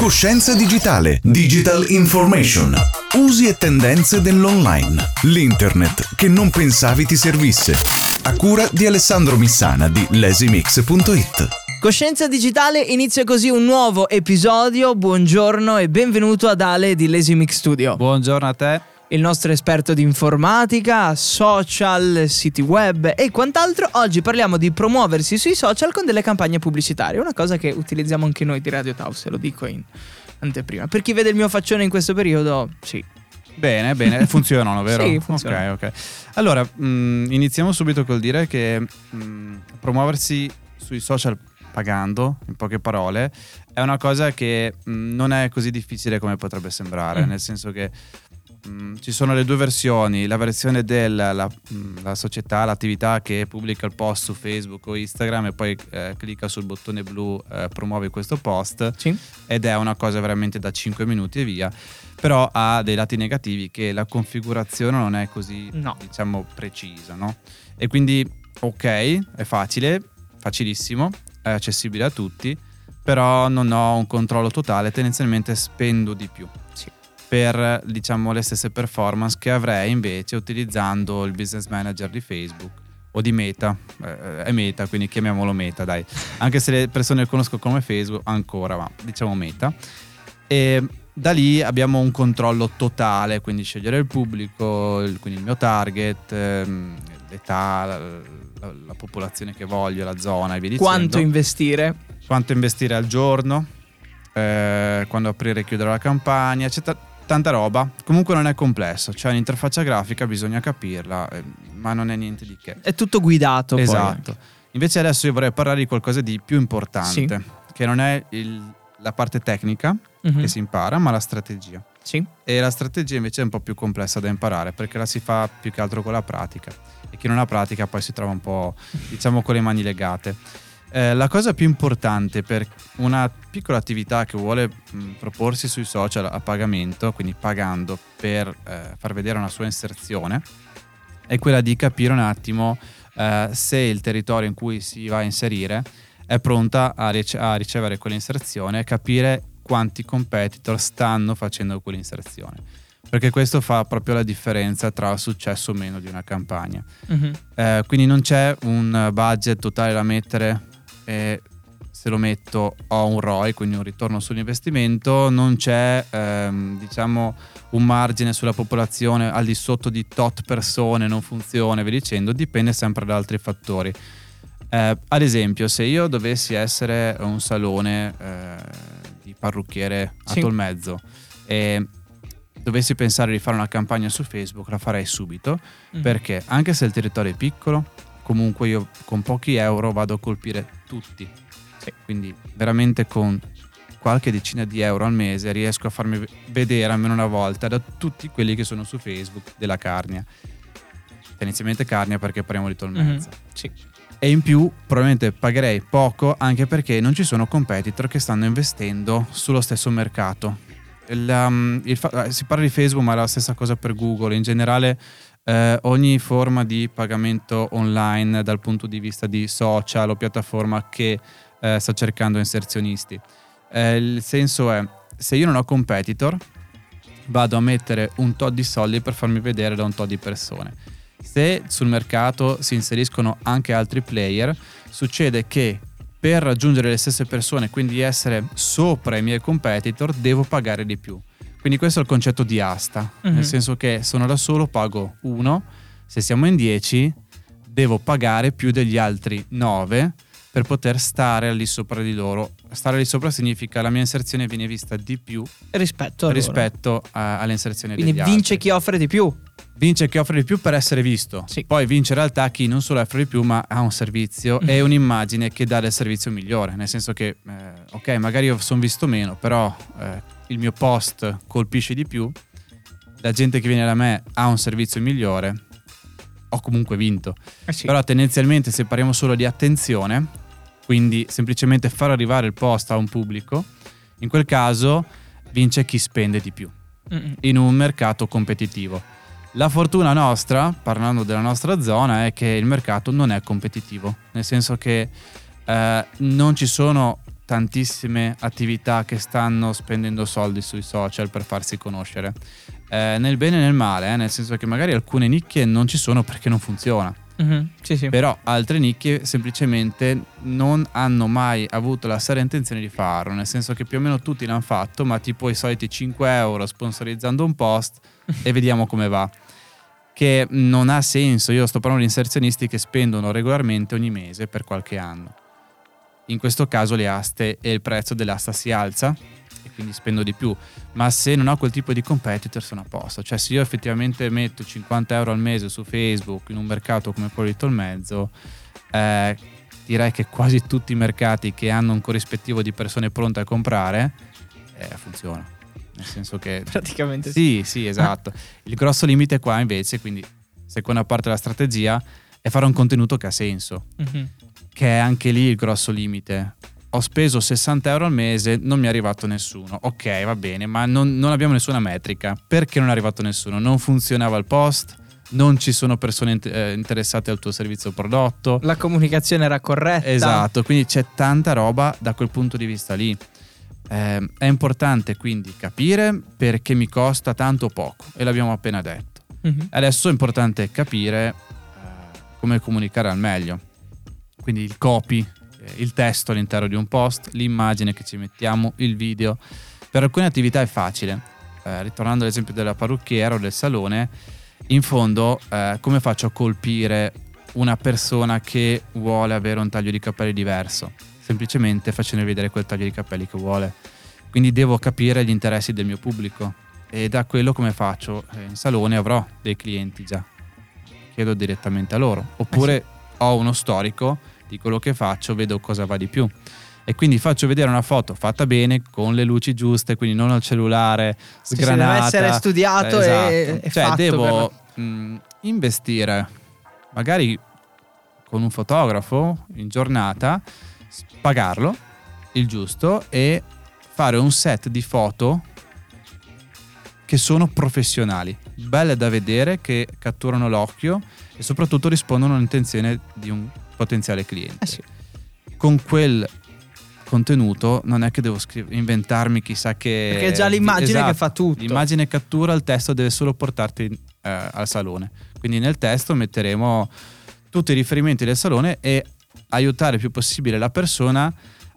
Coscienza digitale, digital information, usi e tendenze dell'online, l'internet che non pensavi ti servisse. A cura di Alessandro Missana di lasimix.it. Coscienza digitale inizia così un nuovo episodio. Buongiorno e benvenuto ad Ale di Lazy Mix Studio. Buongiorno a te. Il nostro esperto di informatica, social, siti web e quant'altro. Oggi parliamo di promuoversi sui social con delle campagne pubblicitarie, una cosa che utilizziamo anche noi di Radio Taus, lo dico in anteprima. Per chi vede il mio faccione in questo periodo, sì, Bene, bene, funzionano, vero? Sì, funzionano. Ok, ok. Allora, mh, iniziamo subito col dire che mh, promuoversi sui social pagando, in poche parole, è una cosa che mh, non è così difficile come potrebbe sembrare, Mm. nel senso che mh, ci sono le due versioni, la versione della la, mh, la società, l'attività che pubblica il post su Facebook o Instagram e poi eh, clicca sul bottone blu eh, promuovi questo post sì. ed è una cosa veramente da 5 minuti e via, però ha dei lati negativi che la configurazione non è così, No. diciamo, precisa, no? E quindi, ok, è facile, facilissimo, è accessibile a tutti, però non ho un controllo totale, tendenzialmente spendo di più. Per diciamo le stesse performance che avrei invece utilizzando il business manager di Facebook o di Meta, Eh, è Meta, quindi chiamiamolo Meta, dai. Anche se le persone lo conoscono come Facebook, ancora, ma diciamo Meta. E da lì abbiamo un controllo totale, quindi scegliere il pubblico, il- quindi il mio target, ehm, l'età, la, la- la popolazione che voglio, la zona e via dicendo. Quanto investire? Quanto investire al giorno, eh, quando aprire e chiudere la campagna, ta- tanta roba. Comunque non è complesso, c'è un'interfaccia grafica, bisogna capirla, eh, ma non è niente di che. È tutto guidato. Esatto. Invece adesso io vorrei parlare di qualcosa di più importante, che non è il- la parte tecnica Mhm. che si impara, ma la strategia. Sì. E la strategia invece è un po' più complessa da imparare perché la si fa più che altro con la pratica e chi non ha pratica poi si trova un po' diciamo con le mani legate. Eh, la cosa più importante per una piccola attività che vuole mh, proporsi sui social a pagamento, quindi pagando per eh, far vedere una sua inserzione, è quella di capire un attimo eh, se il territorio in cui si va a inserire è pronta a, rice- a ricevere quell'inserzione e capire quanti competitor stanno facendo quell'inserzione. Perché questo fa proprio la differenza tra il successo o meno di una campagna. Mhm. Eh, quindi non c'è un budget totale da mettere e se lo metto ho un ROI, quindi un ritorno sull'investimento, non c'è ehm, diciamo un margine sulla popolazione al di sotto di tot persone, non funziona via dicendo, dipende sempre da altri fattori. Eh, ad esempio, se io dovessi essere un salone eh, di parrucchiere a Sì. Tolmezzo e dovessi pensare di fare una campagna su Facebook, la farei subito Mhm. perché anche se il territorio è piccolo, comunque io con pochi euro vado a colpire tutti. Quindi veramente con qualche decina di euro al mese riesco a farmi vedere almeno una volta da tutti quelli che sono su Facebook della Carnia. Tendenzialmente Carnia perché parliamo di Tolmezzo. Mhm. Sì. E in più probabilmente pagherei poco anche perché non ci sono competitor che stanno investendo sullo stesso mercato. Il, um, il si parla di Facebook ma è la stessa cosa per Google. In generale eh, ogni forma di pagamento online dal punto di vista di social o piattaforma che eh, sta cercando inserzionisti. Eh, il senso è se io non ho competitor vado a mettere un tot di soldi per farmi vedere da un tot di persone. Se sul mercato si inseriscono anche altri player, succede che per raggiungere le stesse persone, quindi essere sopra i miei competitor, devo pagare di più. Quindi questo è il concetto di asta, Mhm. nel senso che sono da solo, pago uno, se siamo in 10 devo pagare più degli altri 9 per poter stare di sopra di loro. Stare di sopra significa la mia inserzione viene vista di più Rispetto a rispetto a- all'inserzione Quindi degli vince altri. chi offre di più. Vince chi offre di più per essere visto. Sì. Poi vince in realtà chi non solo offre di più, ma ha un servizio Mm. e un'immagine che dà del servizio migliore. Nel senso che, eh, ok, magari io sono visto meno, però eh, il mio post colpisce di più. La gente che viene da me ha un servizio migliore. Ho comunque vinto. Eh sì. Però tendenzialmente se parliamo solo di attenzione, quindi semplicemente far arrivare il post a un pubblico, in quel caso vince chi spende di più Mm-mm. in un mercato competitivo. La fortuna nostra, parlando della nostra zona, è che il mercato non è competitivo, nel senso che eh, non ci sono tantissime attività che stanno spendendo soldi sui social per farsi conoscere. Eh, nel bene e nel male, eh, nel senso che magari alcune nicchie non ci sono perché non funziona. Mhm, Sì, sì. Però altre nicchie semplicemente non hanno mai avuto la seria intenzione di farlo, nel senso che più o meno tutti l'hanno fatto, ma tipo i soliti 5 euro sponsorizzando un post e vediamo come va. Che non ha senso, io sto parlando di inserzionisti che spendono regolarmente ogni mese per qualche anno. In questo caso le aste e il prezzo dell'asta si alza e quindi spendo di più, ma se non ho quel tipo di competitor sono a posto, cioè se io effettivamente metto 50 euro al mese su Facebook in un mercato come quello di Tolmezzo, eh, direi che quasi tutti i mercati che hanno un corrispettivo di persone pronte a comprare eh, funziona. Nel senso che Praticamente sì. sì, sì, esatto. Il grosso limite qua invece, quindi seconda parte della strategia, è fare un contenuto che ha senso, Mhm. Che è anche lì il grosso limite. Ho speso 60 euro al mese, non mi è arrivato nessuno. Ok, va bene, ma non, non abbiamo nessuna metrica. Perché non è arrivato nessuno? Non funzionava il post, non ci sono persone eh, interessate al tuo servizio o prodotto. La comunicazione era corretta. Esatto, quindi c'è tanta roba da quel punto di vista lì. Eh, è importante quindi capire perché mi costa tanto o poco, e l'abbiamo appena detto. Mhm. Adesso è importante capire eh, come comunicare al meglio. Quindi il copy, eh, il testo all'interno di un post, l'immagine che ci mettiamo, il video. Per alcune attività è facile. Eh, ritornando all'esempio della parrucchiera o del salone, in fondo eh, come faccio a colpire una persona che vuole avere un taglio di capelli diverso? Semplicemente facendo vedere quel taglio di capelli che vuole. Quindi devo capire gli interessi del mio pubblico e da quello come faccio? Eh, In salone avrò dei clienti già, chiedo direttamente a loro. Oppure ho uno storico di quello che faccio, vedo cosa va di più. E quindi faccio vedere una foto fatta bene, con le luci giuste, quindi non al cellulare, sgranata. deve essere studiato e- e Cioè devo mh, investire magari con un fotografo in giornata, pagarlo il giusto e fare un set di foto che sono professionali, belle da vedere, che catturano l'occhio e soprattutto rispondono all'intenzione di un potenziale cliente. Eh sì. Con quel contenuto non è che devo scrivere, inventarmi chissà che... Perché è già l'immagine Esatto. che fa tutto. L'immagine cattura, il testo deve solo portarti eh, al salone. Quindi nel testo metteremo tutti i riferimenti del salone e aiutare il più possibile la persona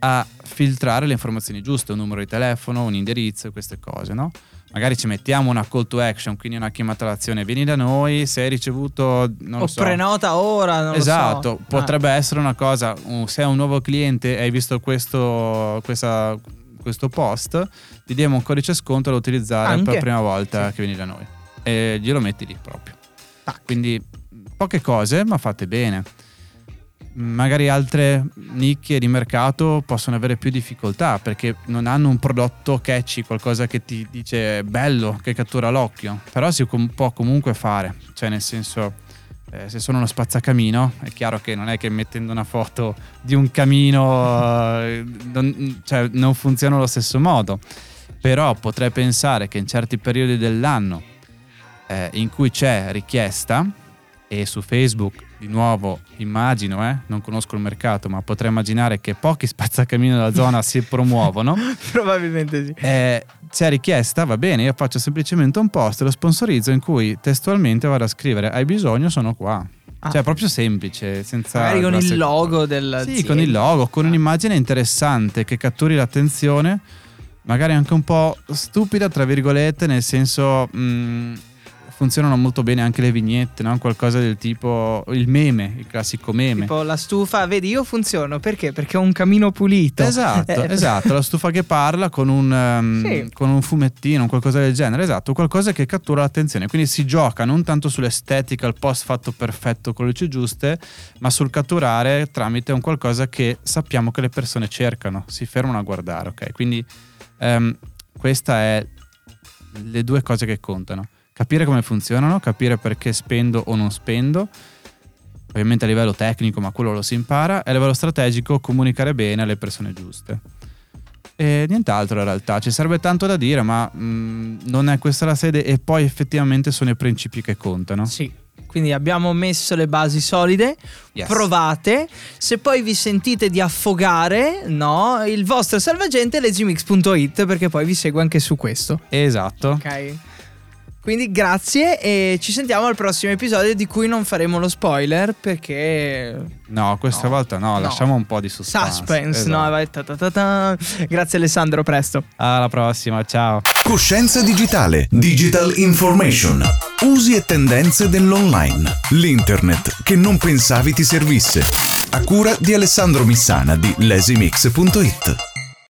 a filtrare le informazioni giuste, un numero di telefono, un indirizzo, queste cose, no? Magari ci mettiamo una call to action, quindi una chiamata all'azione, vieni da noi se hai ricevuto, non o so. prenota ora, non Esatto, lo so. potrebbe essere una cosa, se è un nuovo cliente e hai visto questo, questa- questo post, ti diamo un codice sconto da utilizzare Anche. per la prima volta Sì. che vieni da noi. E glielo metti lì proprio. Tac. Quindi poche cose, ma fatte bene. Magari altre nicchie di mercato possono avere più difficoltà perché non hanno un prodotto catchy, qualcosa che ti dice bello, che cattura l'occhio. Però si può comunque fare, cioè nel senso eh, se sono uno spazzacamino, è chiaro che non è che mettendo una foto di un camino eh, non, cioè, non funziona allo stesso modo. Però potrei pensare che in certi periodi dell'anno eh, in cui c'è richiesta, e su Facebook di nuovo immagino, eh, non conosco il mercato, ma potrei immaginare che pochi spazzacamino della zona si promuovono. Probabilmente sì. Eh, c'è richiesta, va bene, io faccio semplicemente un post, lo sponsorizzo in cui testualmente vado a scrivere hai bisogno, sono qua. Ah. Cioè, proprio semplice, senza. Magari con il logo del Sì, con il logo, con Ah. un'immagine interessante che catturi l'attenzione, magari anche un po' stupida, tra virgolette, nel senso. mh, funzionano molto bene anche le vignette, no? qualcosa del tipo il meme, il classico meme. Tipo la stufa, vedi, io funziono perché? Perché ho un camino pulito. Esatto, Eh, esatto, la stufa che parla con un, ehm, Sì. con un fumettino, qualcosa del genere, esatto, qualcosa che cattura l'attenzione. Quindi si gioca non tanto sull'estetica, il post fatto perfetto con le luci giuste, ma sul catturare tramite un qualcosa che sappiamo che le persone cercano, si fermano a guardare, ok? Quindi ehm, queste è le due cose che contano. Capire come funzionano, capire perché spendo o non spendo, ovviamente a livello tecnico, ma quello lo si impara, e a livello strategico comunicare bene alle persone giuste. E nient'altro in realtà, ci serve tanto da dire, ma mh, non è questa la sede e poi effettivamente sono i principi che contano. Sì, Quindi abbiamo messo le basi solide, Yes. provate, se poi vi sentite di affogare, no, il vostro salvagente è legimix.it perché poi vi segue anche su questo. Esatto. Ok. Quindi grazie e ci sentiamo al prossimo episodio di cui non faremo lo spoiler perché No, questa No, volta no, no. lasciamo un po' di suspense. suspense, Esatto. no, vai, ta ta ta ta. Grazie Alessandro, presto. Alla prossima, ciao. Coscienza digitale. Digital information. Usi e tendenze dell'online. L'internet che non pensavi ti servisse. A cura di Alessandro Missana di lesimix.it.